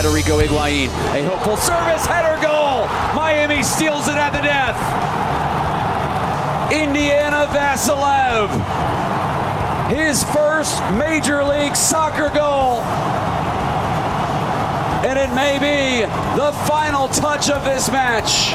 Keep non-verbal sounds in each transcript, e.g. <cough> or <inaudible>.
Federico Higuain. A hopeful service header goal. Miami steals it at the death. Indiana Vassilev. His first Major League Soccer goal. And it may be the final touch of this match.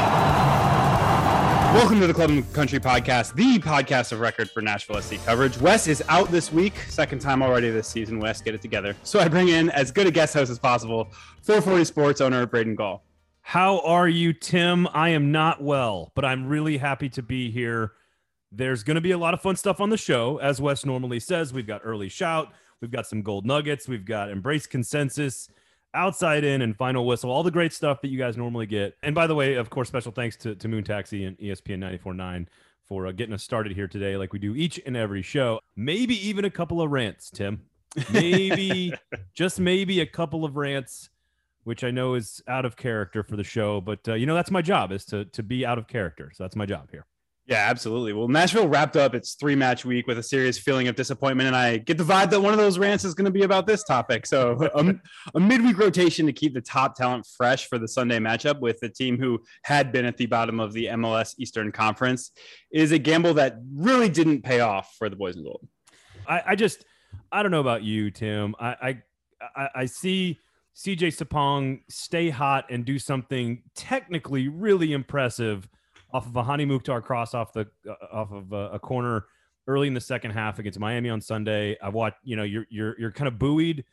Welcome to the Club and Country Podcast, the podcast of record for Nashville SC coverage. Wes is out this week, second time already this season. Wes, get it together. So I bring in as good a guest host as possible, 440 Sports owner Braden Gall. How are you, Tim? I am not well, but I'm really happy to be here. There's going to be a lot of fun stuff on the show, as Wes normally says. We've got early shout, we've got some gold nuggets, we've got embrace consensus outside in and final whistle all the great stuff that you guys normally get. And by the way of course special thanks to, to moon taxi and espn 949 for uh, getting us started here today like we do each and every show. Maybe even a couple of rants tim. Maybe <laughs> just maybe a couple of rants which i know is out of character for the show but uh, you know that's my job is to to be out of character. So that's my job here yeah, absolutely. Well, Nashville wrapped up its three match week with a serious feeling of disappointment. And I get the vibe that one of those rants is going to be about this topic. So, a, <laughs> um, a midweek rotation to keep the top talent fresh for the Sunday matchup with the team who had been at the bottom of the MLS Eastern Conference is a gamble that really didn't pay off for the boys and gold. I, I just, I don't know about you, Tim. I, I, I see CJ Sapong stay hot and do something technically really impressive off of a Hany Mukhtar cross off the uh, off of a, a, corner early in the second half against Miami on Sunday. I watched, you know, you're you're you're kind of buoyed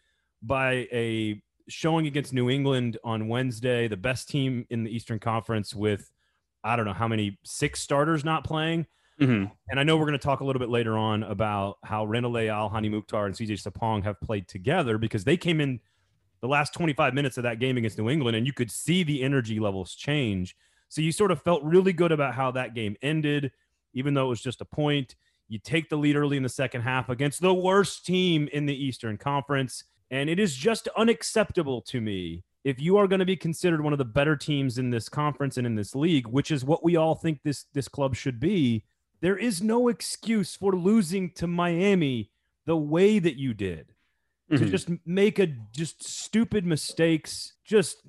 by a showing against New England on Wednesday, the best team in the Eastern Conference with I don't know how many six starters not playing. Mm-hmm. And I know we're going to talk a little bit later on about how Randall Leal, Hany Mukhtar, and CJ Sapong have played together because they came in the last 25 minutes of that game against New England, and you could see the energy levels change. So you sort of felt really good about how that game ended, even though it was just a point. You take the lead early in the second half against the worst team in the Eastern Conference. And it is just unacceptable to me if you are going to be considered one of the better teams in this conference and in this league, which is what we all think this this club should be, there is no excuse for losing to Miami the way that you did. Mm-hmm. To just make a just stupid mistakes, just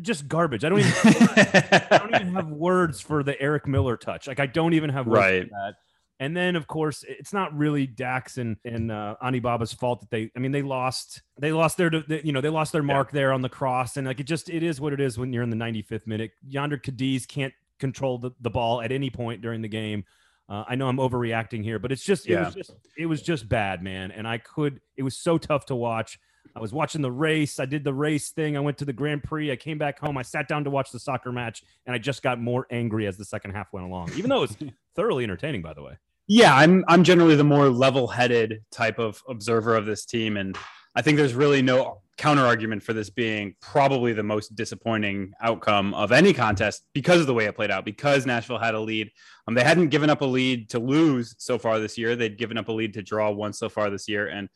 just garbage. I don't even <laughs> I don't even have words for the Eric Miller touch. Like I don't even have words right. for that. And then of course it's not really Dax and and uh, Anibaba's fault that they I mean they lost they lost their you know they lost their mark yeah. there on the cross and like it just it is what it is when you're in the 95th minute. Jhonder Cadiz can't control the, the ball at any point during the game. Uh, I know I'm overreacting here, but it's just yeah. was just it was just bad, man. And I could it was so tough to watch. I was watching the race. I did the race thing. I went to the Grand Prix. I came back home. I sat down to watch the soccer match, and I just got more angry as the second half went along. Even though it was <laughs> thoroughly entertaining, by the way. Yeah, I'm I'm generally the more level-headed type of observer of this team, and I think there's really no counter argument for this being probably the most disappointing outcome of any contest because of the way it played out. Because Nashville had a lead, um, they hadn't given up a lead to lose so far this year. They'd given up a lead to draw once so far this year, and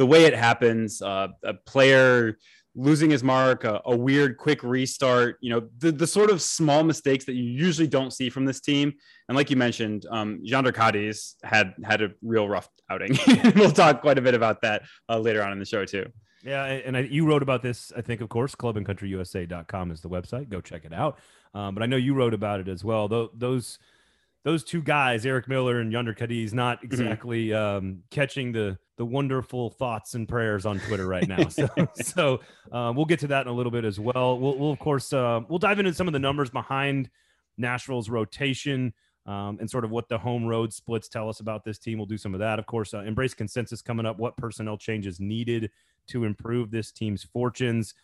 the way it happens, uh, a player losing his mark, a, a, weird quick restart, you know, the, the sort of small mistakes that you usually don't see from this team. And like you mentioned, um, Cadiz had had a real rough outing. <laughs> we'll talk quite a bit about that uh, later on in the show too. Yeah, and I, you wrote about this, I think, of course, clubandcountryusa.com is the website. Go check it out. Um, but I know you wrote about it as well. Th- those those two guys, Eric Miller and Jhonder Cadiz, not mm-hmm. exactly mm-hmm. um, catching the the wonderful thoughts and prayers on Twitter right now. <laughs> So, so uh, we'll get to that in a little bit as well. We'll, we'll of course, uh, we'll dive into some of the numbers behind Nashville's rotation um, and sort of what the home road splits tell us about this team. We'll do some of that. Of course, uh, embrace consensus coming up. What personnel changes needed to improve this team's fortunes?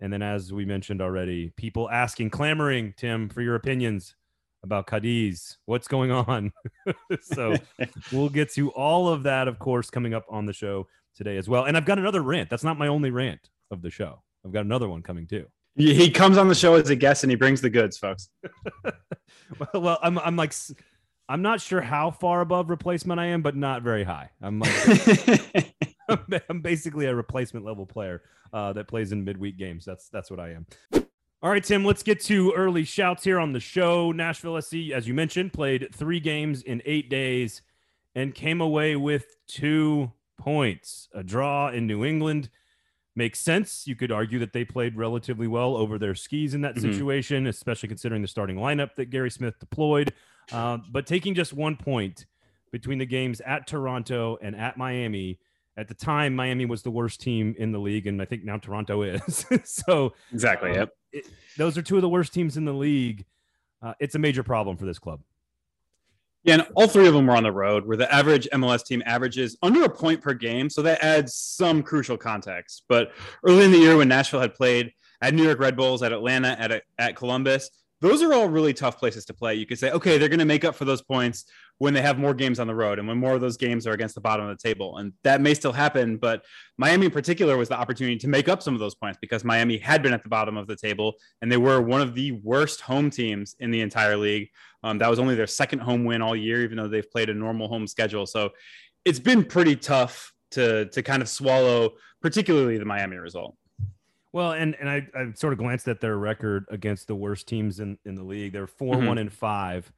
And then, as we mentioned already, people asking, clamoring, Tim, for your opinions about Cadiz. What's going on? <laughs> so <laughs> we'll get to all of that, of course, coming up on the show today as well. And I've got another rant. That's not my only rant of the show. I've got another one coming too. He comes on the show as a guest and he brings the goods, folks. <laughs> well, well, I'm, I'm like, I'm not sure how far above replacement I am, but not very high. I'm like, I'm basically a replacement level player uh, that plays in midweek games. That's that's what I am. All right, Tim, let's get to early shouts here on the show. Nashville SC, as you mentioned, played three games in eight days and came away with two points a draw in New England, makes sense. You could argue that they played relatively well over their skis in that Mhm. situation, especially considering the starting lineup that Gary Smith deployed. Uh, but taking just one point between the games at Toronto and at Miami, at the time, Miami was the worst team in the league, and I think now Toronto <laughs> is. <laughs> so Exactly. Uh, Yep. it, those are two of the worst teams in the league. Uh, it's a major problem for this club. Yeah, and all three of them were on the road, where the average MLS team averages under a point per game. So that adds some crucial context. But early in the year, when Nashville had played at New York Red Bulls, at Atlanta, at at Columbus, those are all really tough places to play. You could say, okay, they're going to make up for those points when they have more games on the road and when more of those games are against the bottom of the table. And that may still happen, but Miami in particular was the opportunity to make up some of those points because Miami had been at the bottom of the table and they were one of the worst home teams in the entire league. Um, that was only their second home win all year, even though they've played a normal home schedule. So it's been pretty tough to to kind of swallow, particularly the Miami result. Well, and and I, I sort of glanced at their record against the worst teams in, in the league. They're 4 Mhm. one and five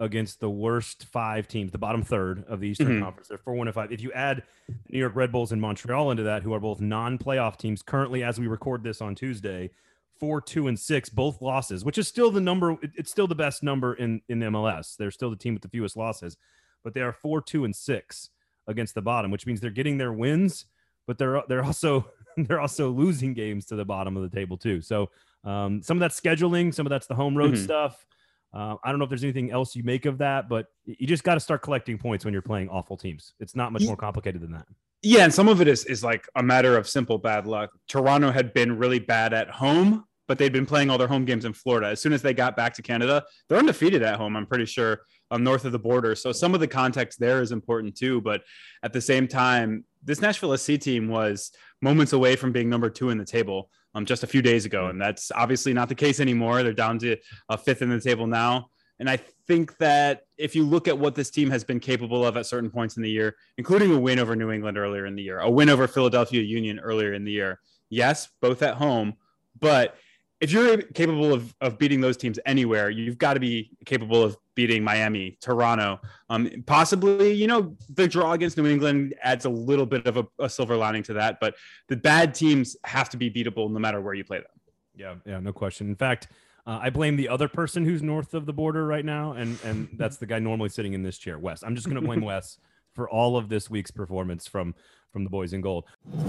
against the worst five teams, the bottom third of the Eastern Mhm. Conference. They're four one and five. If you add New York Red Bulls and Montreal into that, who are both non-playoff teams currently, as we record this on Tuesday, four two and six, both losses, which is still the number. It's still the best number in in MLS. They're still the team with the fewest losses, but they are four two and six against the bottom, which means they're getting their wins, but they're they're also <laughs> they're also losing games to the bottom of the table too. So um, some of that's scheduling, some of that's the home road Mhm. stuff. Uh, I don't know if there's anything else you make of that, but you just got to start collecting points when you're playing awful teams. It's not much more complicated than that. Yeah, and some of it is is like a matter of simple bad luck. Toronto had been really bad at home, but they'd been playing all their home games in Florida. As soon as they got back to Canada, they're undefeated at home. I'm pretty sure um, north of the border. So some of the context there is important too. But at the same time, this Nashville SC team was moments away from being number two in the table um, just a few days ago, and that's obviously not the case anymore. They're down to a fifth in the table now. And I think that if you look at what this team has been capable of at certain points in the year, including a win over New England earlier in the year, a win over Philadelphia Union earlier in the year, yes, both at home, but if you're capable of, of beating those teams anywhere, you've got to be capable of beating Miami, Toronto, um, possibly, you know, the draw against New England adds a little bit of a, a silver lining to that, but the bad teams have to be beatable no matter where you play them. Yeah, yeah, no question. In fact, uh, I blame the other person who's north of the border right now, and and <laughs> that's the guy normally sitting in this chair, Wes. I'm just going to blame Wes for all of this week's performance from from the boys in gold.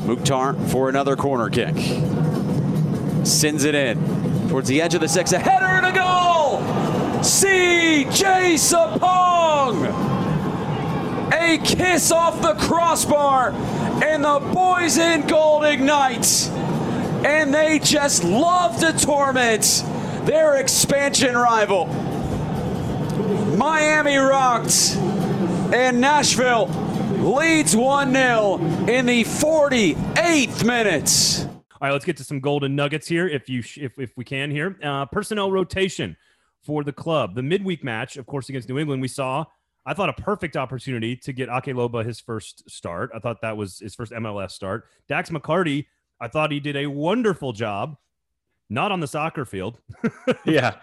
Mukhtar for another corner kick. Sends it in towards the edge of the six. A header to goal! CJ Sapong! A kiss off the crossbar, and the boys in gold ignite. And they just love to torment their expansion rival. Miami rocked, and Nashville leads 1 0 in the 48th minute. All right, let's get to some golden nuggets here, if you sh- if if we can here. Uh, personnel rotation for the club. The midweek match, of course, against New England, we saw. I thought a perfect opportunity to get Ake Loba his first start. I thought that was his first MLS start. Dax McCarty, I thought he did a wonderful job. Not on the soccer field. <laughs> Yeah.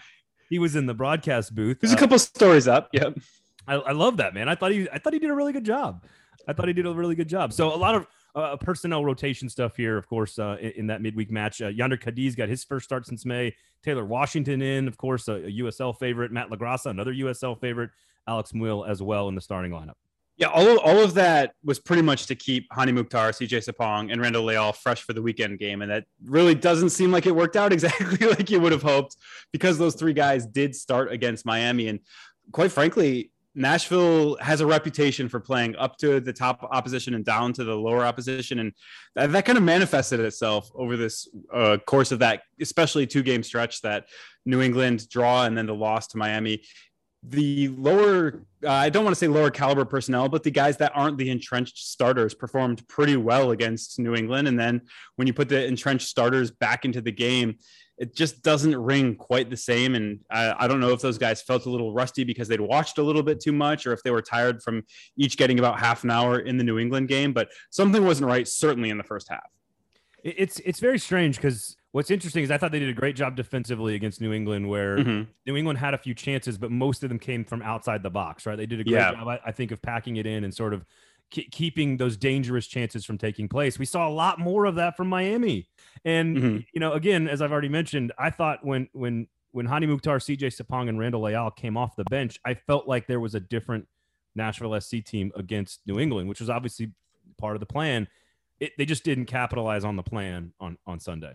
He was in the broadcast booth. There's a Uh, couple stories up. Yep. I, I love that man. I thought he I thought he did a really good job. I thought he did a really good job. So a lot of uh, personnel rotation stuff here, of course, uh, in, in that midweek match. Uh, Jhonder Cadiz got his first start since May. Taylor Washington in, of course, a, a USL favorite. Matt LaGrassa, another USL favorite. Alex Muyl as well in the starting lineup. Yeah, all of, all of that was pretty much to keep Hany Mukhtar, CJ Sapong, and Randall Leal fresh for the weekend game. And that really doesn't seem like it worked out <laughs> exactly like you would have hoped because those three guys did start against Miami. And quite frankly, Nashville has a reputation for playing up to the top opposition and down to the lower opposition. And that, that kind of manifested itself over this uh, course of that, especially two game stretch that New England draw and then the loss to Miami the lower uh, i don't want to say lower caliber personnel but the guys that aren't the entrenched starters performed pretty well against new england and then when you put the entrenched starters back into the game it just doesn't ring quite the same and I, I don't know if those guys felt a little rusty because they'd watched a little bit too much or if they were tired from each getting about half an hour in the new england game but something wasn't right certainly in the first half It's it's very strange because what's interesting is I thought they did a great job defensively against New England, where Mhm. New England had a few chances, but most of them came from outside the box. Right? They did a great Yeah. job, I, I think, of packing it in and sort of k- keeping those dangerous chances from taking place. We saw a lot more of that from Miami. And Mhm. you know, again, as I've already mentioned, I thought when when when Hany Mukhtar, CJ Sapong, and Randall Leal came off the bench, I felt like there was a different Nashville SC team against New England, which was obviously part of the plan. It, they just didn't capitalize on the plan on on Sunday.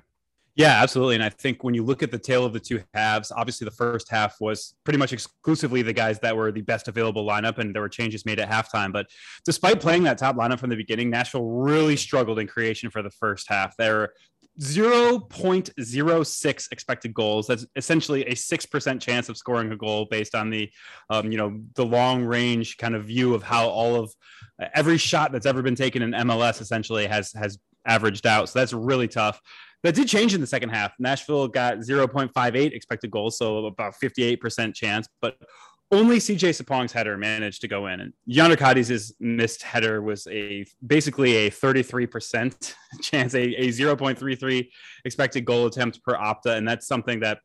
Yeah, absolutely. And I think when you look at the tale of the two halves, obviously the first half was pretty much exclusively the guys that were the best available lineup, and there were changes made at halftime. But despite playing that top lineup from the beginning, Nashville really struggled in creation for the first half. They're 0.06 expected goals. That's essentially a 6% chance of scoring a goal based on the, um, you know, the long range kind of view of how all of every shot that's ever been taken in MLS essentially has, has averaged out. So that's really tough. That did change in the second half. Nashville got 0.58 expected goals, so about 58% chance, but only CJ Sapong's header managed to go in, and Cadiz' missed header was a basically a 33% <laughs> chance, a, a 0.33 expected goal attempt per Opta, and that's something that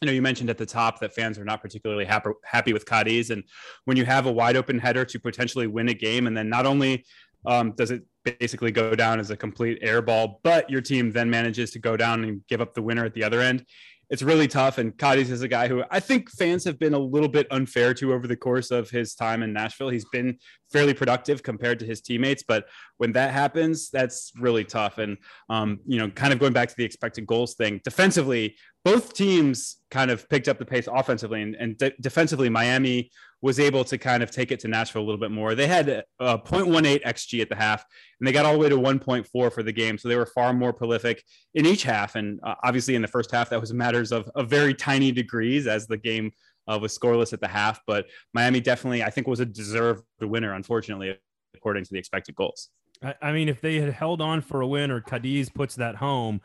you know you mentioned at the top that fans are not particularly happy happy with Cadiz, and when you have a wide open header to potentially win a game, and then not only um, does it basically go down as a complete air ball, but your team then manages to go down and give up the winner at the other end it's really tough. And Cadiz is a guy who I think fans have been a little bit unfair to over the course of his time in Nashville. He's been fairly productive compared to his teammates, but when that happens, that's really tough. And um, you know, kind of going back to the expected goals thing, defensively, both teams kind of picked up the pace offensively, and, and de- defensively, Miami was able to kind of take it to Nashville a little bit more. They had a 0.18 xG at the half, and they got all the way to 1.4 for the game. So they were far more prolific in each half. And uh, obviously, in the first half, that was matters of, of very tiny degrees as the game uh, was scoreless at the half. But Miami definitely, I think, was a deserved winner, unfortunately, according to the expected goals. I, I mean, if they had held on for a win or Cadiz puts that home,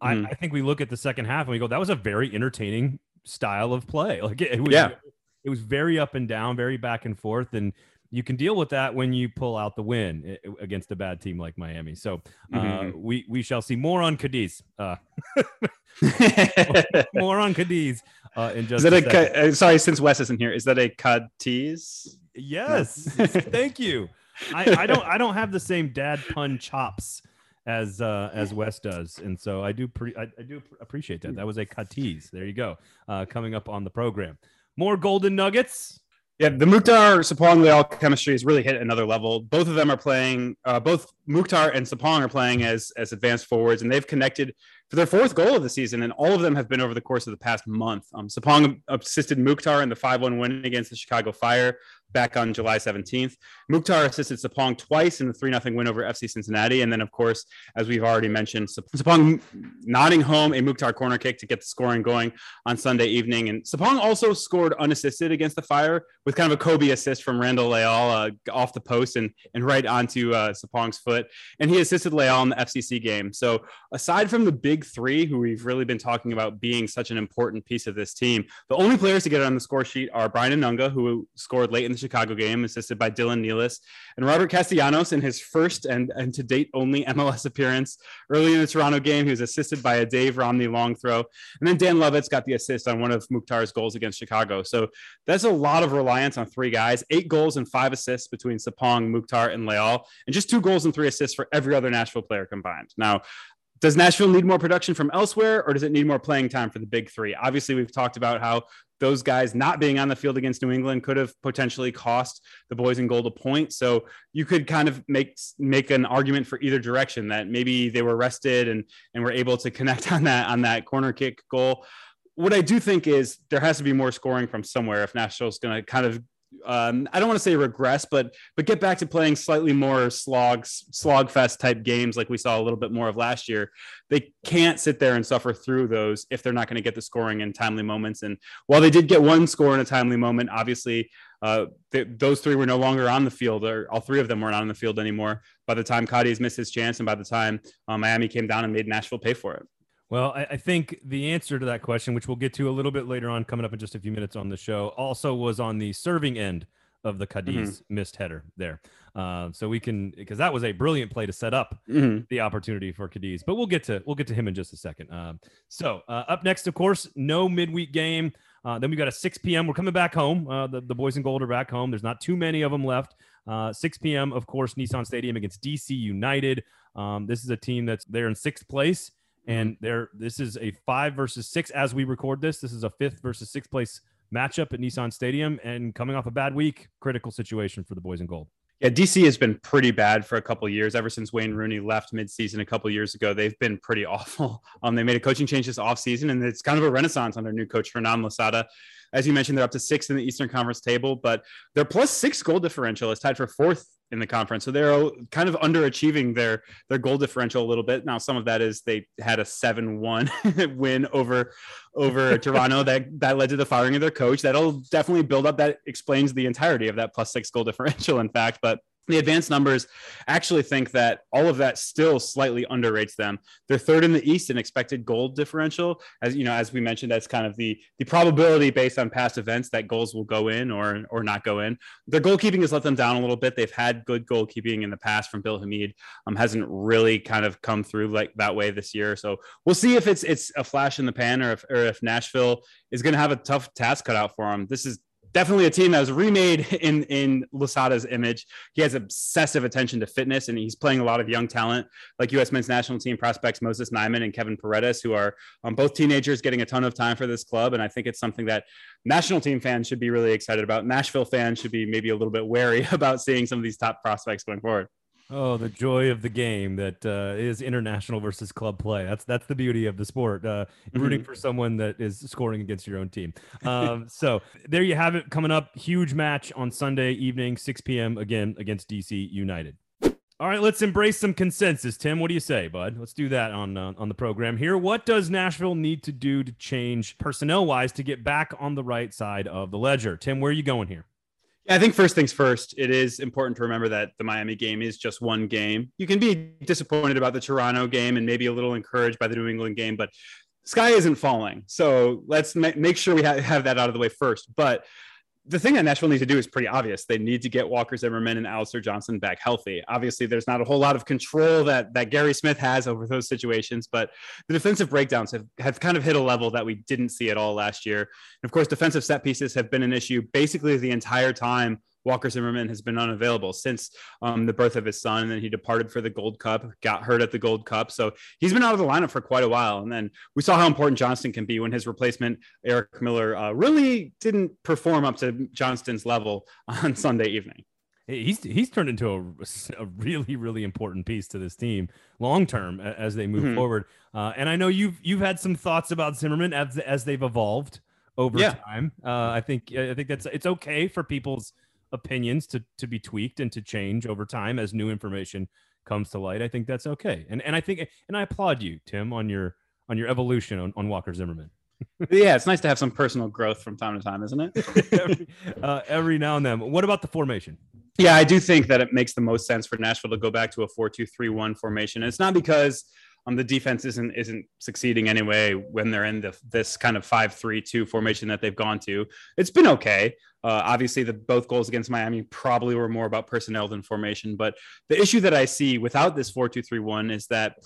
I, Mhm. I think we look at the second half and we go, that was a very entertaining style of play. <laughs> Like it, it was, Yeah. it was very up and down, very back and forth, and you can deal with that when you pull out the win against a bad team like Miami. So uh, Mhm. we we shall see more on Cadiz, uh, <laughs> <laughs> more on Cadiz uh, in just is that a a, uh, sorry, since Wes isn't here, is that a cut tease? Yes, <laughs> thank you. I, I don't I don't have the same dad pun chops as uh, as Wes does, and so I do pre- I, I do appreciate that. That was a cut tease. There you go. Uh, coming up on the program, more golden nuggets. Yeah, the Mukhtar Sapong Leal chemistry has really hit another level. Both of them are playing. Uh, both Mukhtar and Sapong are playing as as advanced forwards, and they've connected for their fourth goal of the season, and all of them have been over the course of the past month. Um, Sapong assisted Mukhtar in the five one win against the Chicago Fire back on July seventeenth. Mukhtar assisted Sapong twice in the three 0 win over FC Cincinnati, and then of course, as we've already mentioned, Sap- Sapong nodding home a Mukhtar corner kick to get the scoring going on Sunday evening. And Sapong also scored unassisted against the Fire with kind of a Kobe assist from Randall Leal uh, off the post and, and right onto uh, Sapong's foot. And he assisted Leal in the FCC game. So aside from the big three, who we've really been talking about being such an important piece of this team, the only players to get on the score sheet are Brian Anunga, who scored late in the Chicago game, assisted by Dylan Nealis, and Robert Castellanos in his first and, and to date only MLS appearance early in the Toronto game. He was assisted by a Dave Romney long throw. And then Dan Lovitz got the assist on one of Mukhtar's goals against Chicago. So that's a lot of reliance on three guys, eight goals and five assists between Sapong, Mukhtar, and Leal, and just two goals and three assists for every other Nashville player combined. Now, does Nashville need more production from elsewhere, or does it need more playing time for the big three? Obviously, we've talked about how those guys not being on the field against New England could have potentially cost the boys in gold a point. So you could kind of make make an argument for either direction that maybe they were rested and and were able to connect <laughs> on that on that corner kick goal. What I do think is there has to be more scoring from somewhere if Nashville's going to kind of um, I don't want to say regress, but but get back to playing slightly more slogs, slogfest type games like we saw a little bit more of last year. They can't sit there and suffer through those if they're not going to get the scoring in timely moments. And while they did get one score in a timely moment, obviously uh, th- those three were no longer on the field, or all three of them were not on the field anymore. By the time Cadiz missed his chance, and by the time uh, Miami came down and made Nashville pay for it. Well, I, I think the answer to that question, which we'll get to a little bit later on, coming up in just a few minutes on the show, also was on the serving end of the Cadiz missed header there. Uh, so we can because that was a brilliant play to set up Mhm. the opportunity for Cadiz. But we'll get to we'll get to him in just a second. Um, so uh, up next, of course, no midweek game. Uh, then we got a 6 p.m. We're coming back home. Uh, the, the boys in gold are back home. There's not too many of them left. Uh, 6 p.m. Of course, Nissan Stadium against DC United. Um, this is a team that's they're in sixth place, and they're this is a five versus six as we record this. This is a fifth versus sixth place matchup at Nissan Stadium, and coming off a bad week, critical situation for the boys in gold. Yeah, DC has been pretty bad for a couple years. Ever since Wayne Rooney left midseason a couple years ago, they've been pretty <laughs> awful. Um, they made a coaching change this offseason, and it's kind of a renaissance under new coach Hernan Losada. As you mentioned, they're up to six in the Eastern Conference table, but their plus six goal differential is tied for fourth in the conference. So they're kind of underachieving their their goal differential a little bit. Now, some of that is they had a seven one <laughs> win over over <laughs> Toronto that that led to the firing of their coach. That'll definitely build up. That explains the entirety of that plus six goal differential, in fact. But the advanced numbers actually think that all of that still slightly underrates them. They're third in the East in expected goal differential. As you know, as we mentioned, that's kind of the the probability based on past events that goals will go in or or not go in. Their goalkeeping has let them down a little bit. They've had good goalkeeping in the past from Bill Hamid. Um, hasn't really kind of come through like that way this year. So we'll see if it's it's a flash in the pan or if or if Nashville is going to have a tough task cut out for them. This is definitely a team that was remade in in Losada's image. He has obsessive attention to fitness, and he's playing a lot of young talent like U.S. Men's National Team prospects Moses Nyeman and Kevin Paredes, who are um, both teenagers getting a ton of time for this club. And I think it's something that national team fans should be really excited about. Nashville fans should be maybe a little bit wary <laughs> about seeing some of these top prospects going forward. Oh, the joy of the game that uh, is international versus club play. That's that's the beauty of the sport. Uh, rooting mm-hmm. for someone that is scoring against your own team. Um, <laughs> so there you have it. Coming up, huge match on Sunday evening, 6 p.m. again against DC United. All right, let's embrace some consensus. Tim, what do you say, bud? Let's do that on uh, on the program here. What does Nashville need to do to change personnel wise to get back on the right side of the ledger? Tim, where are you going here? Yeah, I think first things first, it is important to remember that the Miami game is just one game. You can be disappointed about the Toronto game and maybe a little encouraged by the New England game, but sky isn't falling. So let's ma- make sure we ha- have that out of the way first. But the thing that Nashville needs to do is pretty obvious. They need to get Walker Zimmerman and Alistair Johnston back healthy. Obviously, there's not a whole lot of control that that Gary Smith has over those situations, but the defensive breakdowns have, have kind of hit a level that we didn't see at all last year. And of course, defensive set pieces have been an issue basically the entire time Walker Zimmerman has been unavailable since um, the birth of his son. And then he departed for the Gold Cup, got hurt at the Gold Cup. So he's been out of the lineup for quite a while. And then we saw how important Johnston can be when his replacement, Eric Miller, uh, really didn't perform up to Johnston's level on Sunday evening. He's he's turned into a, a really really important piece to this team long term as they move mm-hmm. forward. Uh, and I know you've you've had some thoughts about Zimmerman as as they've evolved over yeah. time. Uh, I think I think that's it's okay for people's opinions to to be tweaked and to change over time as new information comes to light. I think that's okay. And and I think and I applaud you, Tim, on your on your evolution on, on Walker Zimmerman. <laughs> yeah, it's nice to have some personal growth from time to time, isn't it? <laughs> every, uh, every now and then. What about the formation? Yeah, I do think that it makes the most sense for Nashville to go back to a 4 2 3 1 formation. And it's not because um, the defense isn't isn't succeeding anyway when they're in the, this kind of 5-3-2 formation that they've gone to. It's been okay. Uh, obviously, the both goals against Miami probably were more about personnel than formation. But the issue that I see without this 4-2-3-1 is that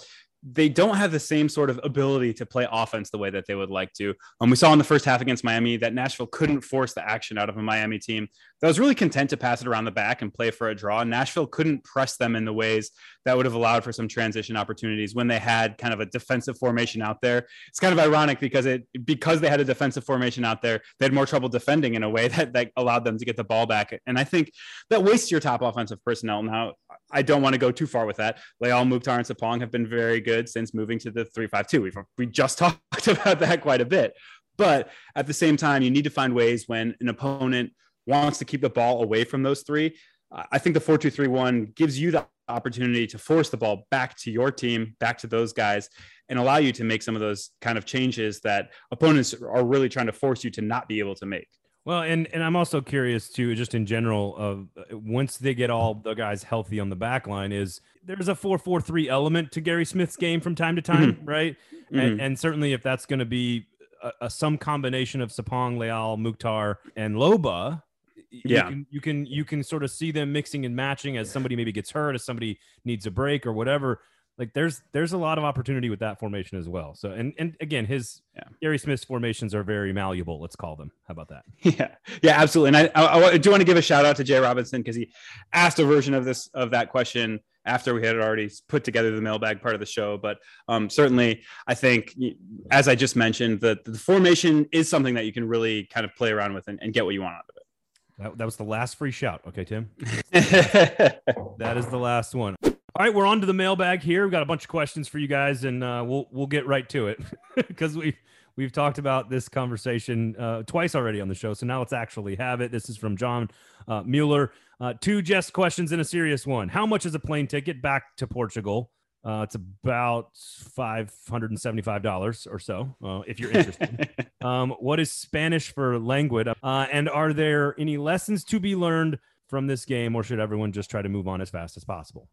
they don't have the same sort of ability to play offense the way that they would like to. Um, we saw in the first half against Miami that Nashville couldn't force the action out of a Miami team that was really content to pass it around the back and play for a draw. Nashville couldn't press them in the ways that would have allowed for some transition opportunities when they had kind of a defensive formation out there. It's kind of ironic because it because they had a defensive formation out there, they had more trouble defending in a way <laughs> that, that allowed them to get the ball back. And I think that wastes your top offensive personnel. Now, I don't want to go too far with that. Leal Mukhtar and Sapong have been very good since moving to the 352. We've we just <laughs> talked about that quite a bit. But at the same time, you need to find ways when an opponent wants to keep the ball away from those three. I think the 4 2 3 1 gives you the opportunity to force the ball back to your team, back to those guys, and allow you to make some of those kind of changes that opponents are really trying to force you to not be able to make. Well, and and I'm also curious too, just in general, of uh, once they get all the guys healthy on the back line, is there's a four four three element to Gary Smith's game from time to time, mm-hmm. right? Mm-hmm. And, and, certainly if that's going to be a, a, some combination of Sapong, Leal, Mukhtar, and Loba, yeah, you can, you can you can sort of see them mixing and matching as somebody maybe gets hurt, as somebody needs a break or whatever. Like there's there's a lot of opportunity with that formation as well. So and and again, his Yeah. Gary Smith's formations are very malleable. Let's call them. How about that? <laughs> Yeah, yeah, absolutely. And I, I, I do want to give a shout out to Jay Robinson because he asked a version of this of that question after we had already put together the mailbag part of the show. But um, certainly, I think, as I just mentioned, the, the formation is something that you can really kind of play around with and, and get what you want out of That, that was the last free shout. Okay, Tim. <laughs> That is the last one. All right, we're on to the mailbag here. We've got a bunch of questions for you guys, and uh, we'll we'll get right to it <laughs> because we've we've talked about this conversation uh, twice already on the show. So now let's actually have it. This is from John uh, Mueller. Uh, two jest questions and a serious one. How much is a plane ticket back to Portugal? Uh, it's about five hundred and seventy-five dollars or so, uh, if you're <laughs> interested. um, what is Spanish for languid? Uh, and are there any lessons to be learned from this game, or should everyone just try to move on as fast as possible?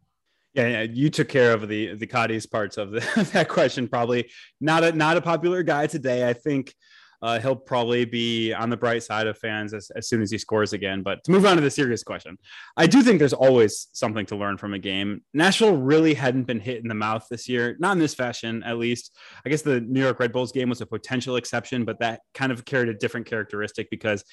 Yeah, yeah, you took care of the the Cadiz parts of the, <laughs> that question. Probably not a not a popular guy today. I think uh, he'll probably be on the bright side of fans as, as soon as he scores again. But to move on to the serious question, I do think there's always something to learn from a game. Nashville really hadn't been hit in the mouth this year, not in this fashion, at least. I guess the New York Red Bulls game was a potential exception, but that kind of carried a different characteristic because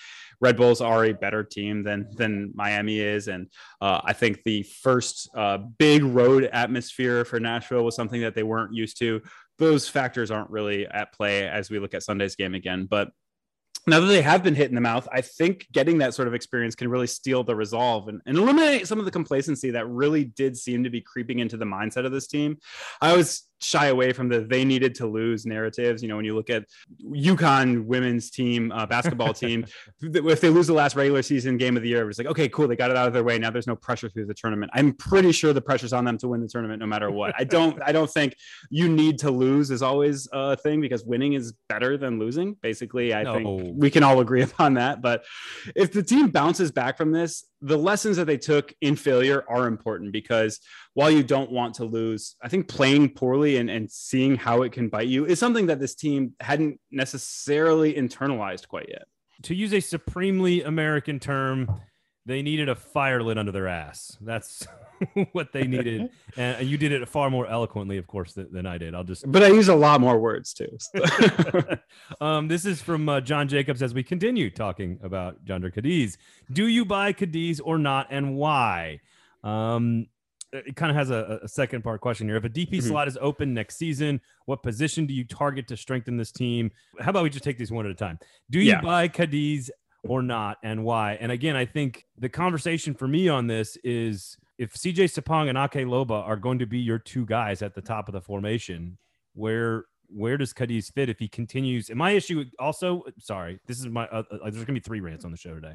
Red Bulls are a better team than than Miami is, and uh, I think the first uh, big road atmosphere for Nashville was something that they weren't used to. Those factors aren't really at play as we look at Sunday's game again, but now that they have been hit in the mouth, I think getting that sort of experience can really steel the resolve and, and eliminate some of the complacency that really did seem to be creeping into the mindset of this team. I was shy away from the they needed to lose narratives. You know, when you look at UConn women's team, uh, basketball team, <laughs> if they lose the last regular season game of the year, it's like, okay, cool, they got it out of their way. Now there's no pressure through the tournament. I'm pretty sure the pressure's on them to win the tournament no matter what. I don't, I don't think you need to lose is always a thing because winning is better than losing. Basically, I No. think we can all agree upon that. But if the team bounces back from this, the lessons that they took in failure are important because while you don't want to lose, I think playing poorly and, and seeing how it can bite you is something that this team hadn't necessarily internalized quite yet. To use a supremely American term, they needed a fire lit under their ass. That's <laughs> what they needed, <laughs> and you did it far more eloquently, of course, than, than I did. I'll just But I use a lot more words too. so. <laughs> um, this is from uh, John Jacobs as we continue talking about Jhonder Cadiz. Do you buy Cadiz or not, and why? Um, it kind of has a, a second part question here. If a DP Mhm. slot is open next season, what position do you target to strengthen this team? How about we just take these one at a time? Do you Yeah. buy Cadiz or not, and why? And again, I think the conversation for me on this is if CJ Sapong and Ake Loba are going to be your two guys at the top of the formation, where where does Cadiz fit if he continues? And my issue also, sorry, this is my. Uh, uh, there's gonna be three rants on the show today.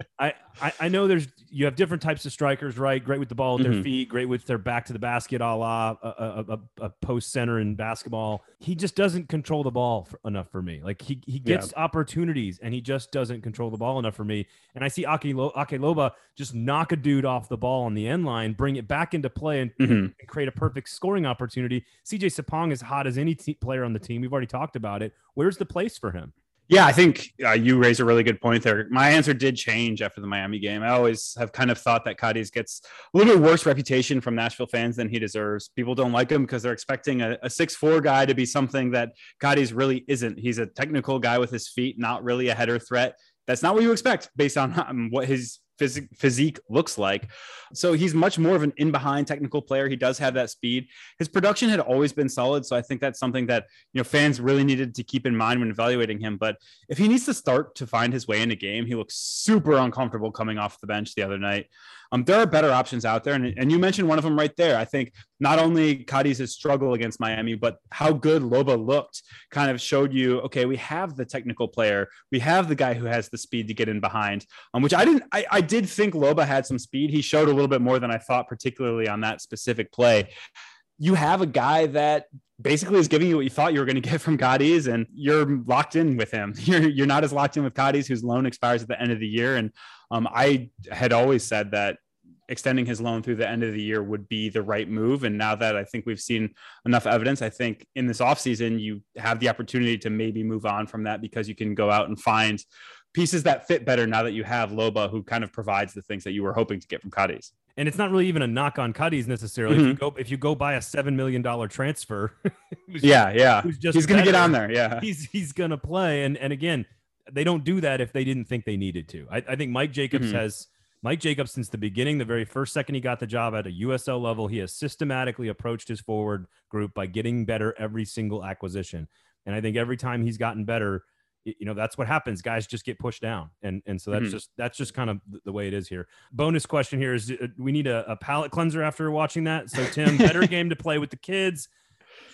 <laughs> I, I I know there's you have different types of strikers, right? Great with the ball at their Mhm. feet, great with their back to the basket, a la a, a, a, post center in basketball. He just doesn't control the ball for, enough for me. Like he he gets opportunities and he just doesn't control the ball enough for me. And I see Aki, Lo, Ake Loba just knock a dude off the ball on the end line, bring it back into play, and, Mhm. and create a perfect scoring opportunity. CJ Sapong is hot as any te- player on the team. We've already talked about it. Where's the place for him? Yeah, I think uh, you raise a really good point there. My answer did change after the Miami game. I always have kind of thought that Cadiz gets a little bit worse reputation from Nashville fans than he deserves. People don't like him because they're expecting a, six-four guy to be something that Cadiz really isn't. He's a technical guy with his feet, not really a header threat. That's not what you expect based on um, what his phys- physique looks like. So he's much more of an in behind technical player. He does have that speed. His production had always been solid. So I think that's something that, you know, fans really needed to keep in mind when evaluating him. But if he needs to start to find his way in a game, he looks super uncomfortable coming off the bench the other night. Um, there are better options out there. And, and you mentioned one of them right there. I think not only Cadiz's struggle against Miami, but how good Loba looked kind of showed you, okay, we have the technical player. We have the guy who has the speed to get in behind, um, which I didn't, I, I did think Loba had some speed. He showed a little bit more than I thought, particularly on that specific play. You have a guy that basically is giving you what you thought you were going <laughs> to get from Cadiz, and you're locked in with him. <laughs> You're you're not as locked in with Cadiz, whose loan expires at the end of the year. And um, I had always said that extending his loan through the end of the year would be the right move. And now that I think we've seen enough evidence, I think in this offseason, you have the opportunity to maybe move on from that because you can go out and find pieces that fit better now that you have Loba, who kind of provides the things that you were hoping to get from Cadiz. And it's not really even a knock on Cadiz necessarily. Mm-hmm. If you go if you go buy a seven million dollar transfer, <laughs> yeah, yeah, he's gonna get on there. Yeah, he's he's gonna play. And and again, they don't do that if they didn't think they needed to. I, I think Mike Jacobs mm-hmm. has Mike Jacobs since the beginning, the very first second he got the job at a USL level, he has systematically approached his forward group by getting better every single acquisition. And I think every time he's gotten better, you know that's what happens guys just get pushed down and and so that's mm-hmm. just that's just kind of the way it is here bonus question here is uh, we need a, a palate cleanser after watching that so tim better <laughs> game to play with the kids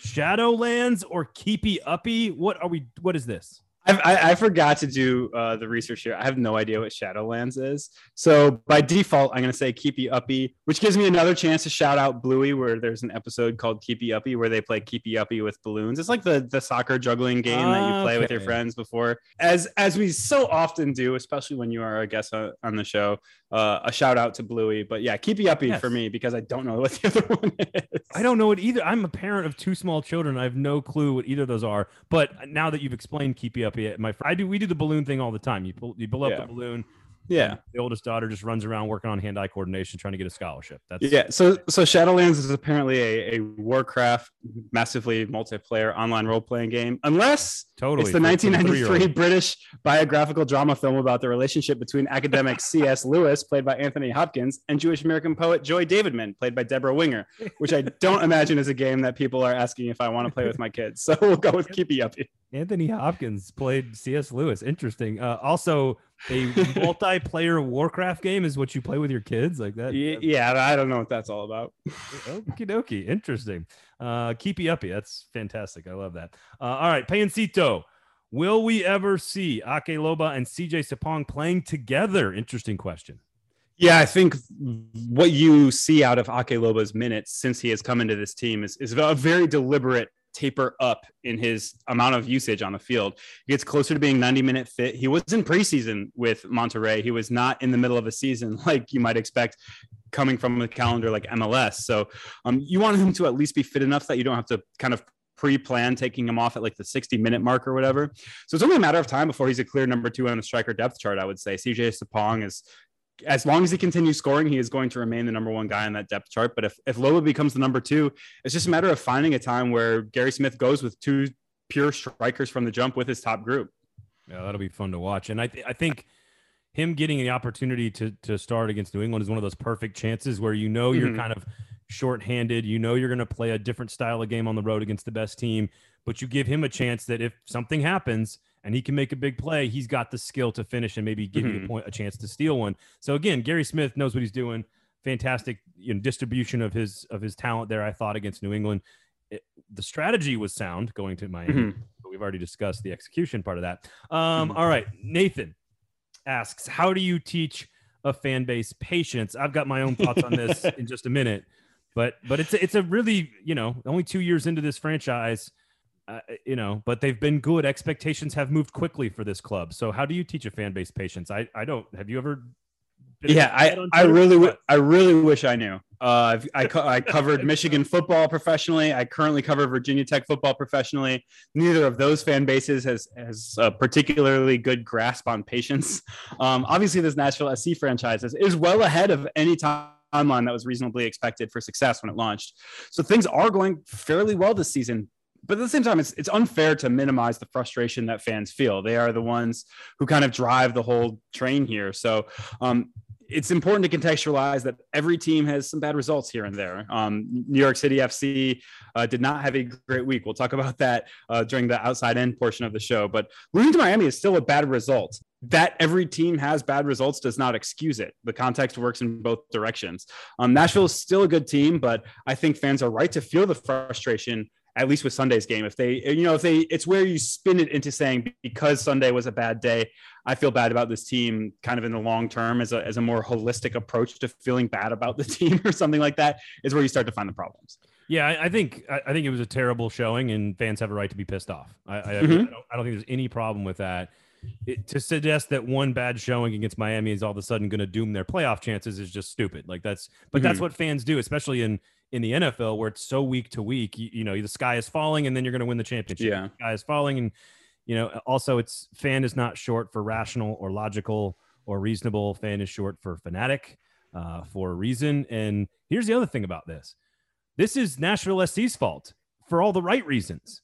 shadowlands or keepy uppy what are we what is this I, I, forgot to do uh, the research here. I have no idea what Shadowlands is. So by default, I'm going to say Keepy Uppy, which gives me another chance to shout out Bluey, where there's an episode called Keepy Uppy where they play Keepy Uppy with balloons. It's like the the soccer juggling game that you play okay. with your friends before, as as we so often do, especially when you are a guest on, on the show. Uh, a shout out to Bluey, but yeah, Keepy Uppy yes. for me because I don't know what the other <laughs> one is. I don't know it either. I'm a parent of two small children. I have no clue what either of those are. But now that you've explained Keepy Uppy my I do we do the balloon thing all the time. You pull you blow up the balloon, yeah. The oldest daughter just runs around working on hand eye coordination, trying to get a scholarship. That's yeah. So so Shadowlands is apparently a, a Warcraft massively multiplayer online role playing game. Unless totally it's the 1993 British biographical drama film about the relationship between academic <laughs> C.S. Lewis, played by Anthony Hopkins, and Jewish American poet Joy Davidman, played by Debra Winger, which I don't <laughs> imagine is a game that people are asking if I want to play with my kids. So we'll go with Keepy Uppy. Anthony Hopkins played C.S. Lewis. Interesting. Uh, also, a multiplayer Warcraft game is what you play with your kids like that. Yeah, I don't know what that's all about. <laughs> Okie dokie, interesting. Uh, keepy uppy, that's fantastic. I love that. Uh, all right, Payancito. Will we ever see Ake Loba and CJ Sapong playing together? Interesting question. Yeah, I think what you see out of Ake Loba's minutes since he has come into this team is, is a very deliberate taper up in his amount of usage on the field. He gets closer to being 90 minute fit. He was in preseason with Monterrey. He was not in the middle of a season <laughs> like you might expect coming from a calendar like MLS. So um, you want him to at least be fit enough that you don't have to kind of pre-plan taking him off at like the 60 minute mark or whatever. So it's only a matter of time before he's a clear number two on the striker depth chart. I would say CJ Sapong is as long as he continues scoring, he is going to remain the number one guy on that depth chart. But if, if Loba becomes the number two, it's just a matter of finding a time where Gary Smith goes with two pure strikers from the jump with his top group. Yeah, that'll be fun to watch. And I, th- I think him getting the opportunity to, to start against New England is one of those perfect chances where you know you're mm-hmm. kind of shorthanded. You know you're going to play a different style of game on the road against the best team, but you give him a chance that if something happens – and he can make a big play, he's got the skill to finish and maybe give mm-hmm. you a mm-hmm. point a chance to steal one. So again, Gary Smith knows what he's doing. Fantastic you know, distribution of his of his talent there. I thought against New England, it, the strategy was sound going to Miami, mm-hmm. but we've already discussed the execution part of that. Um, mm-hmm. all right, Nathan asks, how do you teach a fan base patience? I've got my own thoughts on this <laughs> in just a minute, but but it's a, it's a really you know only two years into this franchise uh, you know, but they've been good. Expectations have moved quickly for this club. So how do you teach a fan base patience? I, I don't. Have you ever? Yeah, I, I really, w- I really wish I knew. Uh, I, co- I covered <laughs> Michigan football professionally. I currently cover Virginia Tech football professionally. Neither of those fan bases has has a particularly good grasp on patience. Um, obviously, this Nashville SC franchise is, is well ahead of any time timeline that was reasonably expected for success when it launched. So things are going fairly well this season but at the same time, it's it's unfair to minimize the frustration that fans feel. They are the ones who kind of drive the whole train here. So um, it's important to contextualize that every team has some bad results here and there. Um, New York City FC uh, did not have a great week. We'll talk about that uh, during the outside in portion of the show. But losing to Miami is still a bad result. That every team has bad results does not excuse it. The context works in both directions. Um, Nashville is still a good team, but I think fans are right to feel the frustration at least with Sunday's game. If they, you know, if they, it's where you spin it into saying because Sunday was a bad day, I feel bad about this team kind of in the long term as a, as a more holistic approach to feeling bad about the <laughs> team or something like that is where you start to find the problems. Yeah, I, I think I, think it was a terrible showing, and fans have a right to be pissed off. I, I, mm-hmm. I, don't, I don't, think there's any problem with that. It, to suggest that one bad showing against Miami is all of a sudden going to doom their playoff chances is just stupid. Like that's, but mm-hmm. that's what fans do, especially in in the NFL where it's so week to week. You, you know, the sky is falling and then you're going to win the championship. Yeah, the sky is falling and You know, also it's fan is not short for rational or logical or reasonable. Fan is short for fanatic uh, for a reason. And here's the other thing about this: this is Nashville SC's fault for all the right reasons.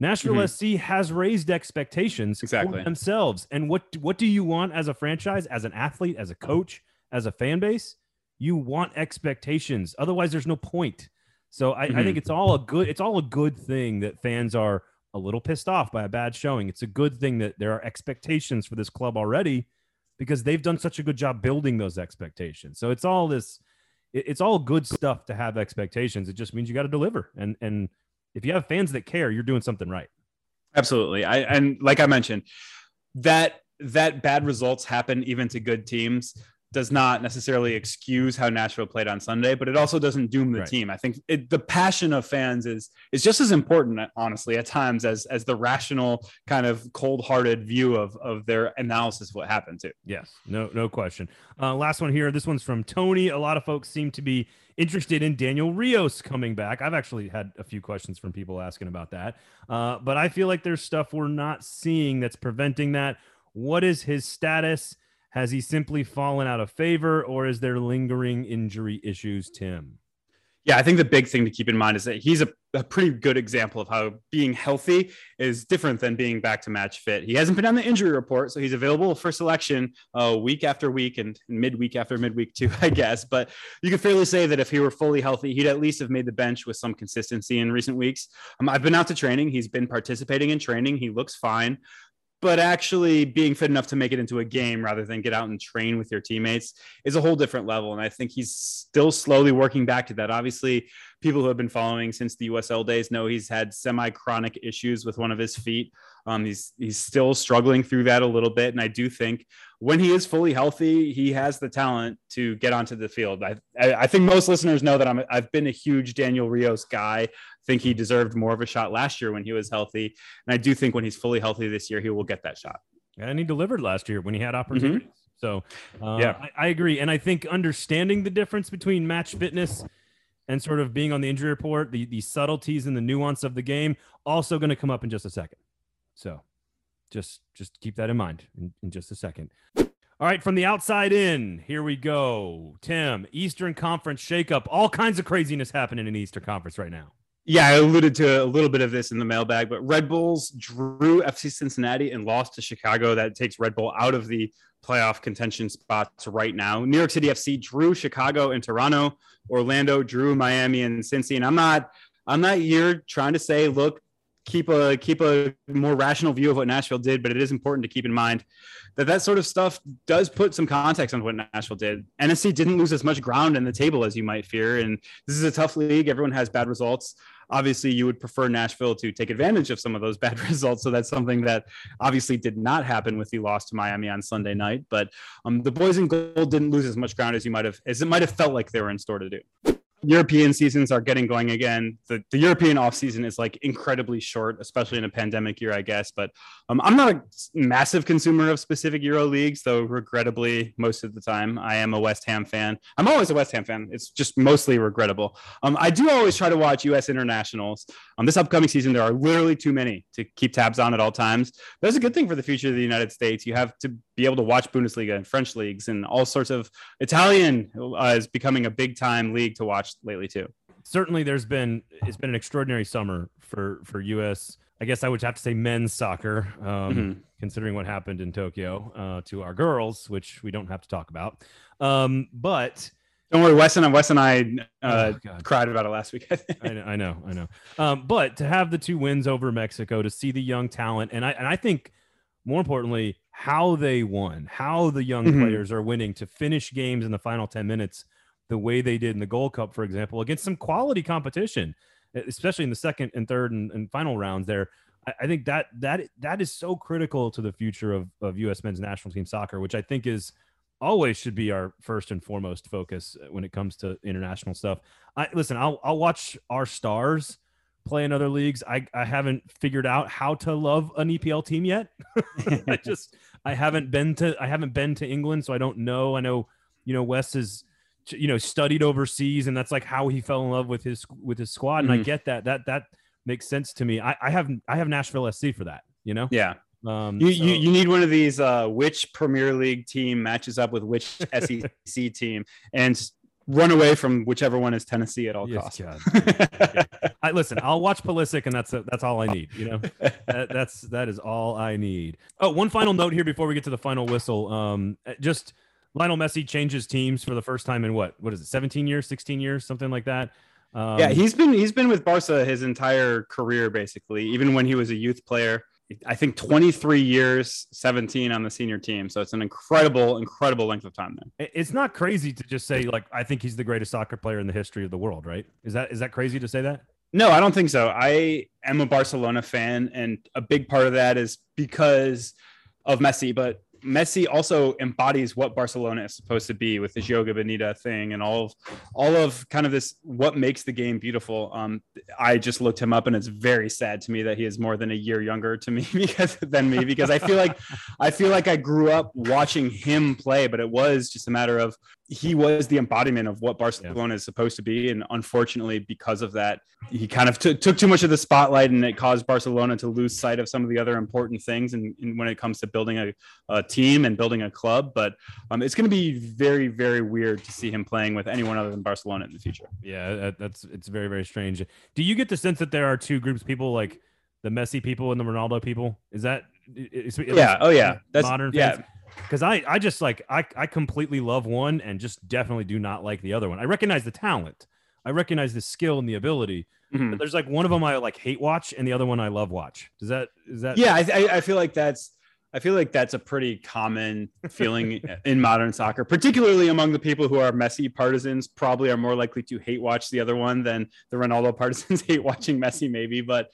Nashville Mhm. SC has raised expectations Exactly. for themselves. And what what do you want as a franchise, as an athlete, as a coach, as a fan base? You want expectations. Otherwise, there's no point. So I, I Mhm. think it's all a good it's all a good thing that fans are a little pissed off by a bad showing. It's a good thing that there are expectations for this club already because they've done such a good job building those expectations. So it's all this it- it's all good stuff to have expectations. It just means you got to deliver. And and if you have fans that care, you're doing something right. Absolutely. I and like I mentioned, that that bad results happen even to good teams does not necessarily excuse how Nashville played on Sunday, but it also doesn't doom the Right. team. I think it, the passion of fans is is just as important, honestly, at times as as the rational kind of cold-hearted view of of their analysis of what happened to. Yes, no, no question. Uh, last one here. This one's from Tony. A lot of folks seem to be interested in Daniel Rios coming back. I've actually had a few questions from people asking about that, uh, but I feel like there's stuff we're not seeing that's preventing that. What is his status? Has he simply fallen out of favor, or is there lingering injury issues, Tim? Yeah, I think the big thing to keep in mind is that he's a, a pretty good example of how being healthy is different than being back to match fit. He hasn't been on the injury report, so he's available for selection uh, week after week and midweek after midweek too, <laughs> I guess. But you could fairly say that if he were fully healthy, he'd at least have made the bench with some consistency in recent weeks. Um, I've been out to training. He's been participating in training. He looks fine. But actually being fit enough to make it into a game rather than get out and train with your teammates is a whole different level. And I think he's still slowly working back to that. Obviously, people who have been following since the USL days know he's had semi-chronic issues with one of his feet. Um, he's he's still struggling through that a little bit, and I do think when he is fully healthy, he has the talent to get onto the field. I I, I think most listeners know that I'm I've been a huge Daniel Rios guy. Think he deserved more of a shot last year when he was healthy, and I do think when he's fully healthy this year, he will get that shot. And he delivered last year when he had opportunities. So, uh, Yeah. I, I agree. And I think understanding the difference between match fitness and sort of being on the injury report, the, the subtleties and the nuance of the game, also going to come up in just a second. So, just just keep that in mind in, in just a second. All right, from the outside in, here we go. Tim, Eastern Conference shakeup. All kinds of craziness happening in the Eastern Conference right now. Yeah, I alluded to a little bit of this in the mailbag, but Red Bulls drew FC Cincinnati and lost to Chicago. That takes Red Bull out of the playoff contention spots right now. New York City FC drew Chicago and Toronto. Orlando drew Miami and Cincy. And I'm not, I'm not here trying to say, look, keep a keep a more rational view of what Nashville did, but it is important to keep in mind that that sort of stuff does put some context on what Nashville did. NSC didn't lose as much ground in the table as you might fear, and this is a tough league. Everyone has bad results obviously you would prefer Nashville to take advantage of some of those bad <laughs> results. So that's something that obviously did not happen with the loss to Miami on Sunday night. But um, the boys in gold didn't lose as much ground as you might have, as it might have felt like they were in store to do. European seasons are getting going again. The, the European off season is like incredibly short, especially in a pandemic year, I guess. But um, I'm not a massive consumer of specific Euro leagues, though regrettably, most of the time, I am a West Ham fan. I'm always a West Ham fan. It's just mostly regrettable. Um, I do always try to watch U.S. internationals. Um, this upcoming season, there are literally too many to keep tabs on at all times. That's a good thing for the future of the United States. You have to be able to watch Bundesliga and French leagues and all sorts of Italian uh, is becoming a big time league to watch lately too. Certainly, there's been it's been an extraordinary summer for for U.S. I guess I would have to say men's soccer, um, Mhm. considering what happened in Tokyo uh, to our girls, which we don't have to talk about. Um, but Don't worry, Wes and Wes and I uh, Oh, cried about it last week. I know, I know, I know. Um, but to have the two wins over Mexico, to see the young talent, and I and I think more importantly, how they won, how the young Mhm. players are winning to finish games in the final ten minutes, the way they did in the Gold Cup, for example, against some quality competition, especially in the second and third and, and final rounds. There, I, I think that that that is so critical to the future of of U.S. men's national team soccer, which I think is always should be our first and foremost focus uh, when it comes to international stuff. I listen, I'll I'll watch our stars play in other leagues. I I haven't figured out how to love an EPL team yet. <laughs> I just I haven't been to I haven't been to England, so I don't know. I know you know Wes is you know studied overseas, and that's like how he fell in love with his with his squad. And I Mhm. get that that that makes sense to me. I I have I have Nashville SC for that. You know. Yeah, Um, You, so- you you need one of these. Uh, which Premier League team matches up with which SEC team, and run away from whichever one is Tennessee at all Yes, costs. God. <laughs> I listen. I'll watch Pulisic, and that's that's all I need. You know, that, that's that is all I need. Oh, one final note here before we get to the final whistle. Um, uh, just Lionel Messi changes teams for the first time in what? What is it? 17 years, 16 years, something like that. Um, yeah, he's been he's been with Barca his entire career basically, even when he was a youth player. I think 23 years, 17 on the senior team. So it's an incredible, incredible length of time there. it's not crazy to just say like I think he's the greatest soccer player in the history of the world, right? Is that is that crazy to say that? No, I don't think so. I am a Barcelona fan, and a big part of that is because of Messi. But Messi also embodies what Barcelona is supposed to be with this joga bonito thing and all of all of kind of this what makes the game beautiful. Um, I just looked him up, and it's very sad to me that he is more than a year younger to me <laughs> because than me because I feel like I feel like I grew up watching him play, but it was just a matter of he was the embodiment of what Barcelona is supposed to be, and unfortunately, because of that, he kind of took took too much of the spotlight, and it caused Barcelona to lose sight of some of the other important things. And, when it comes to building a, a team and building a club, but um, it's going to be very very weird to see him playing with anyone other than Barcelona in the future. Yeah, that's it's very very strange. Do you get the sense that there are two groups of people like the Messi people and the Ronaldo people? Is that is, Yeah. Oh yeah. That's modern yeah. Because I I just like I I completely love one and just definitely do not like the other one. I recognize the talent, I recognize the skill and the ability, Mhm. but there's like one of them I like hate watch and the other one I love watch. Does that is that Yeah, I, I, I feel like that's I feel like that's a pretty common feeling <laughs> in modern soccer, particularly among the people who are Messi partisans. Probably are more likely to hate watch the other one than the Ronaldo partisans <laughs> hate watching Messi, maybe. But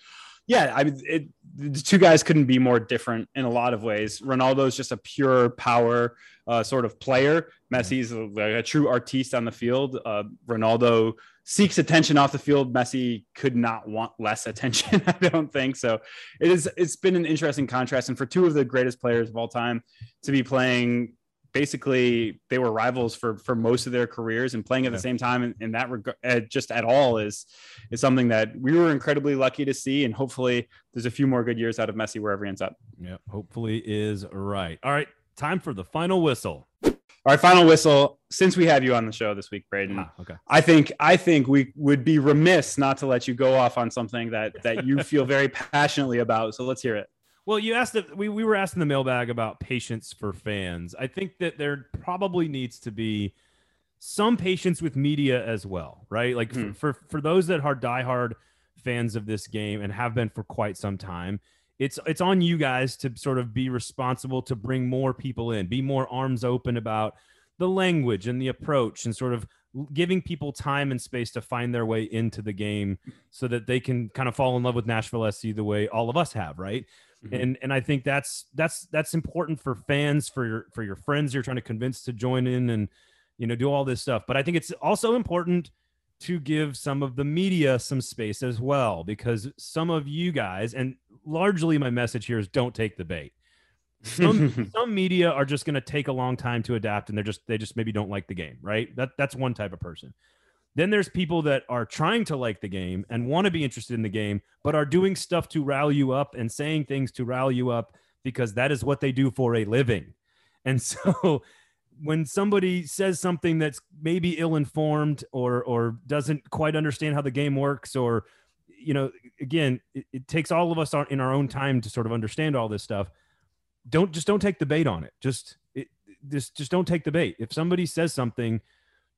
yeah, I mean, it, the two guys couldn't be more different in a lot of ways. Ronaldo is just a pure power uh, sort of player. Messi's a, a true artiste on the field. Uh, Ronaldo seeks attention off the field. Messi could not want less attention. <laughs> I don't think so. It is. It's been an interesting contrast, and for two of the greatest players of all time to be playing. Basically, they were rivals for for most of their careers, and playing at Yeah. the same time in, in that regard, uh, just at all, is is something that we were incredibly lucky to see, and hopefully, there's a few more good years out of Messi wherever he ends up. yeah, hopefully is right. All right, time for the final whistle. All right, final whistle. Since we have you on the show this week, Braden, Ah, okay. I think I think we would be remiss not to let you go off on something that that you <laughs> feel very passionately about. So let's hear it. Well, you asked that we, we were asked in the mailbag about patience for fans. I think that there probably needs to be some patience with media as well, right? Like Hmm. for, for for those that are diehard fans of this game and have been for quite some time, it's it's on you guys to sort of be responsible to bring more people in, be more arms open about the language and the approach and sort of giving people time and space to find their way into the game so that they can kind of fall in love with Nashville SC the way all of us have, right? Mhm. And and I think that's that's that's important for fans, for your for your friends you're trying to convince to join in and you know do all this stuff. But I think it's also important to give some of the media some space as well because some of you guys and largely my message here is don't take the bait some <laughs> some media are just going to take a long time to adapt and they're just they just maybe don't like the game right that that's one type of person then there's people that are trying to like the game and want to be interested in the game but are doing stuff to rile you up and saying things to rile you up because that is what they do for a living <laughs> and so when somebody says something that's maybe ill-informed or or doesn't quite understand how the game works or you know again it, it takes all of us in our own time to sort of understand all this stuff don't just don't take the bait on it. Just it, just just don't take the bait. If somebody says something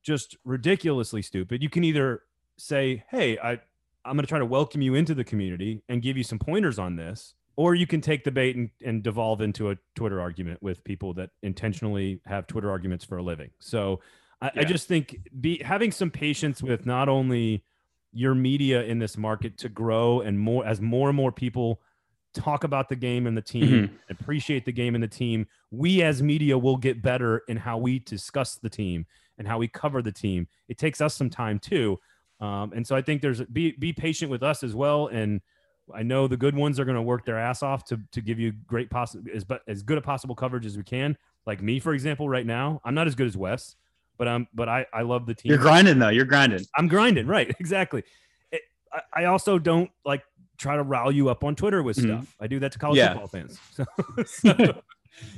just ridiculously stupid, you can either say, "Hey, I I'm going to try to welcome you into the community and give you some pointers on this," or you can take the bait and, and devolve into a Twitter argument with people that intentionally have Twitter arguments for a living. So I, I just think be having some patience with not only your media in this market to grow and more as more and more people talk about the game and the team mm-hmm. appreciate the game and the team we as media will get better in how we discuss the team and how we cover the team it takes us some time too um, and so i think there's be be patient with us as well and i know the good ones are going to work their ass off to to give you great possible as but as good a possible coverage as we can like me for example right now i'm not as good as wes but um but i i love the team You're grinding though. You're grinding. I'm grinding, right? <laughs> Exactly. It, I, I also don't like try to rile you up on Twitter with Mhm. stuff. I do that to college Yeah. football fans. <laughs> So, <laughs> so,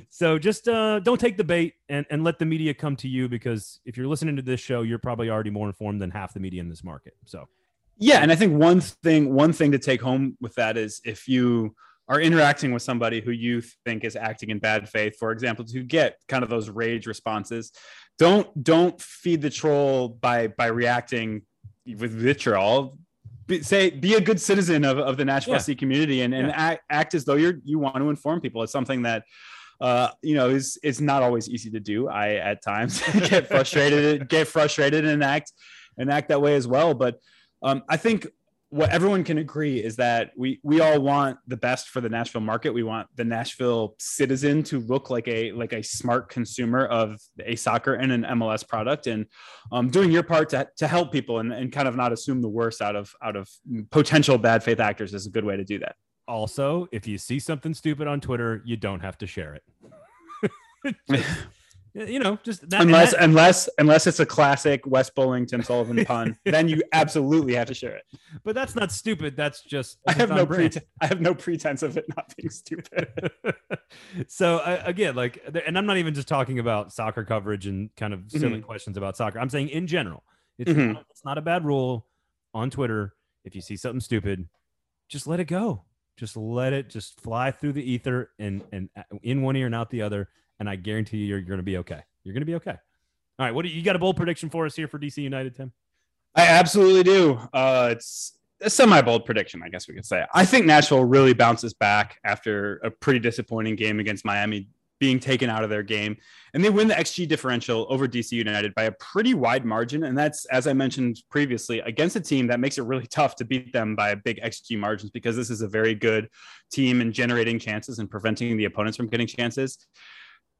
so just uh, don't take the bait and, and let the media come to you because if you're listening to this show, you're probably already more informed than half the media in this market. So Yeah, and I think one thing one thing to take home with that is if you are interacting with somebody who you think is acting in bad faith, for example, to get kind of those rage responses, don't don't feed the troll by by reacting with vitriol. Be, say be a good citizen of, of the Nashville Yeah. SC community and, and Yeah. act, act as though you're you want to inform people. It's something that uh, you know is is not always easy to do. I at times <laughs> <laughs> get frustrated, get frustrated and act and act that way as well. But um, I think what everyone can agree is that we we all want the best for the Nashville market. We want the Nashville citizen to look like a like a smart consumer of a soccer and an MLS product, and um, doing your part to, to help people and, and kind of not assume the worst out of out of potential bad faith actors is a good way to do that. Also, if you see something stupid on Twitter, you don't have to share it. <laughs> Just, <laughs> you know, just that, unless that- unless unless it's a classic Wes Bowling Tim Sullivan <laughs> pun, then you absolutely have to share it. but that's not stupid. That's just I have no. I have no pretense of it not being stupid. so uh, again, like, and I'm not even just talking about soccer coverage and kind of silly Mhm. questions about soccer. I'm saying in general, it's Mhm. not, it's not a bad rule on Twitter. If you see something stupid, just let it go. Just let it just fly through the ether and and uh, in one ear and out the other. And I guarantee you, you're, you're going to be okay. You're going to be okay. All right, what do you, got a bold prediction for us here for DC United, Tim? I absolutely do. Uh, it's a semi bold prediction, I guess we could say. I think Nashville really bounces back after a pretty disappointing game against Miami being taken out of their game. And they win the XG differential over DC United by a pretty wide margin. And that's, as I mentioned previously, against a team that makes it really tough to beat them by a big XG margins because this is a very good team in generating chances and preventing the opponents from getting chances.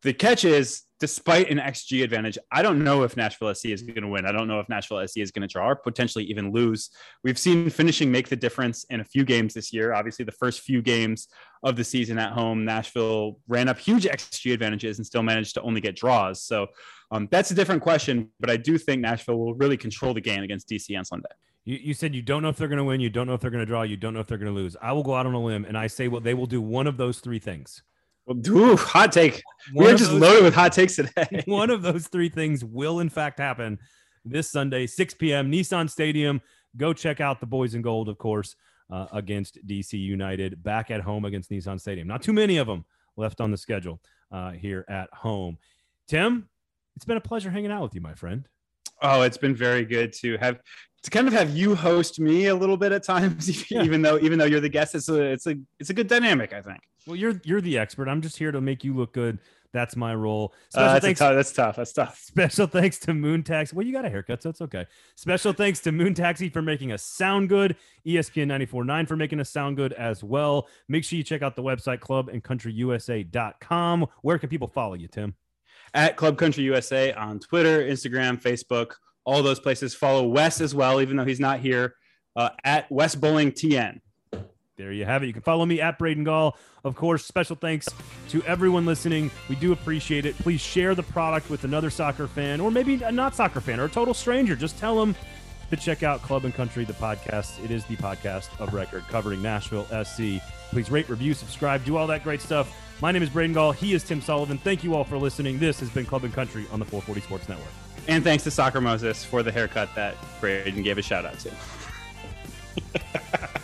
The catch is, despite an XG advantage, I don't know if Nashville SC is going to win. I don't know if Nashville SC is going to draw or potentially even lose. We've seen finishing make the difference in a few games this year. Obviously, the first few games of the season at home, Nashville ran up huge XG advantages and still managed to only get draws. So um, that's a different question. But I do think Nashville will really control the game against DC on Sunday. You, you said you don't know if they're going to win, you don't know if they're going to draw, you don't know if they're going to lose. I will go out on a limb and I say, well, they will do one of those three things. Well, ooh, hot take. One We're just those- loaded with hot takes today. <laughs> one of those three things will in fact happen this Sunday, 6 p.m. Nissan Stadium. Go check out the boys in gold, of course, uh, against DC United back at home against Nissan Stadium. Not too many of them left on the schedule uh, here at home. Tim, it's been a pleasure hanging out with you, my friend. Oh, it's been very good to have to kind of have you host me a little bit at times, <laughs> Yeah. even though even though you're the guest. It's a it's a it's a good dynamic, I think. Well, you're you're the expert. I'm just here to make you look good. That's my role. Uh, Special that's, thanks. tough, that's tough. That's tough. <laughs> Special thanks to Moon Taxi. Well, you got a haircut, so it's okay. Special thanks to Moon Taxi for making us sound good. ESPN 94.9 for making us sound good as well. Make sure you check out the website clubandcountryusa.com. Where can people follow you, Tim? At Club Country USA on Twitter, Instagram, Facebook, all those places. Follow Wes as well, even though he's not here. Uh, at Wes Bowling TN. There you have it. You can follow me at Braden Gall. Of course, special thanks to everyone listening. We do appreciate it. Please share the product with another soccer fan or maybe a not soccer fan or a total stranger. Just tell them to check out Club and Country, the podcast. It is the podcast of record covering Nashville SC. Please rate, review, subscribe, do all that great stuff. My name is Braden Gall. He is Tim Sullivan. Thank you all for listening. This has been Club and Country on the 440 Sports Network. And thanks to Soccer Moses for the haircut that Braden gave a shout out to. <laughs>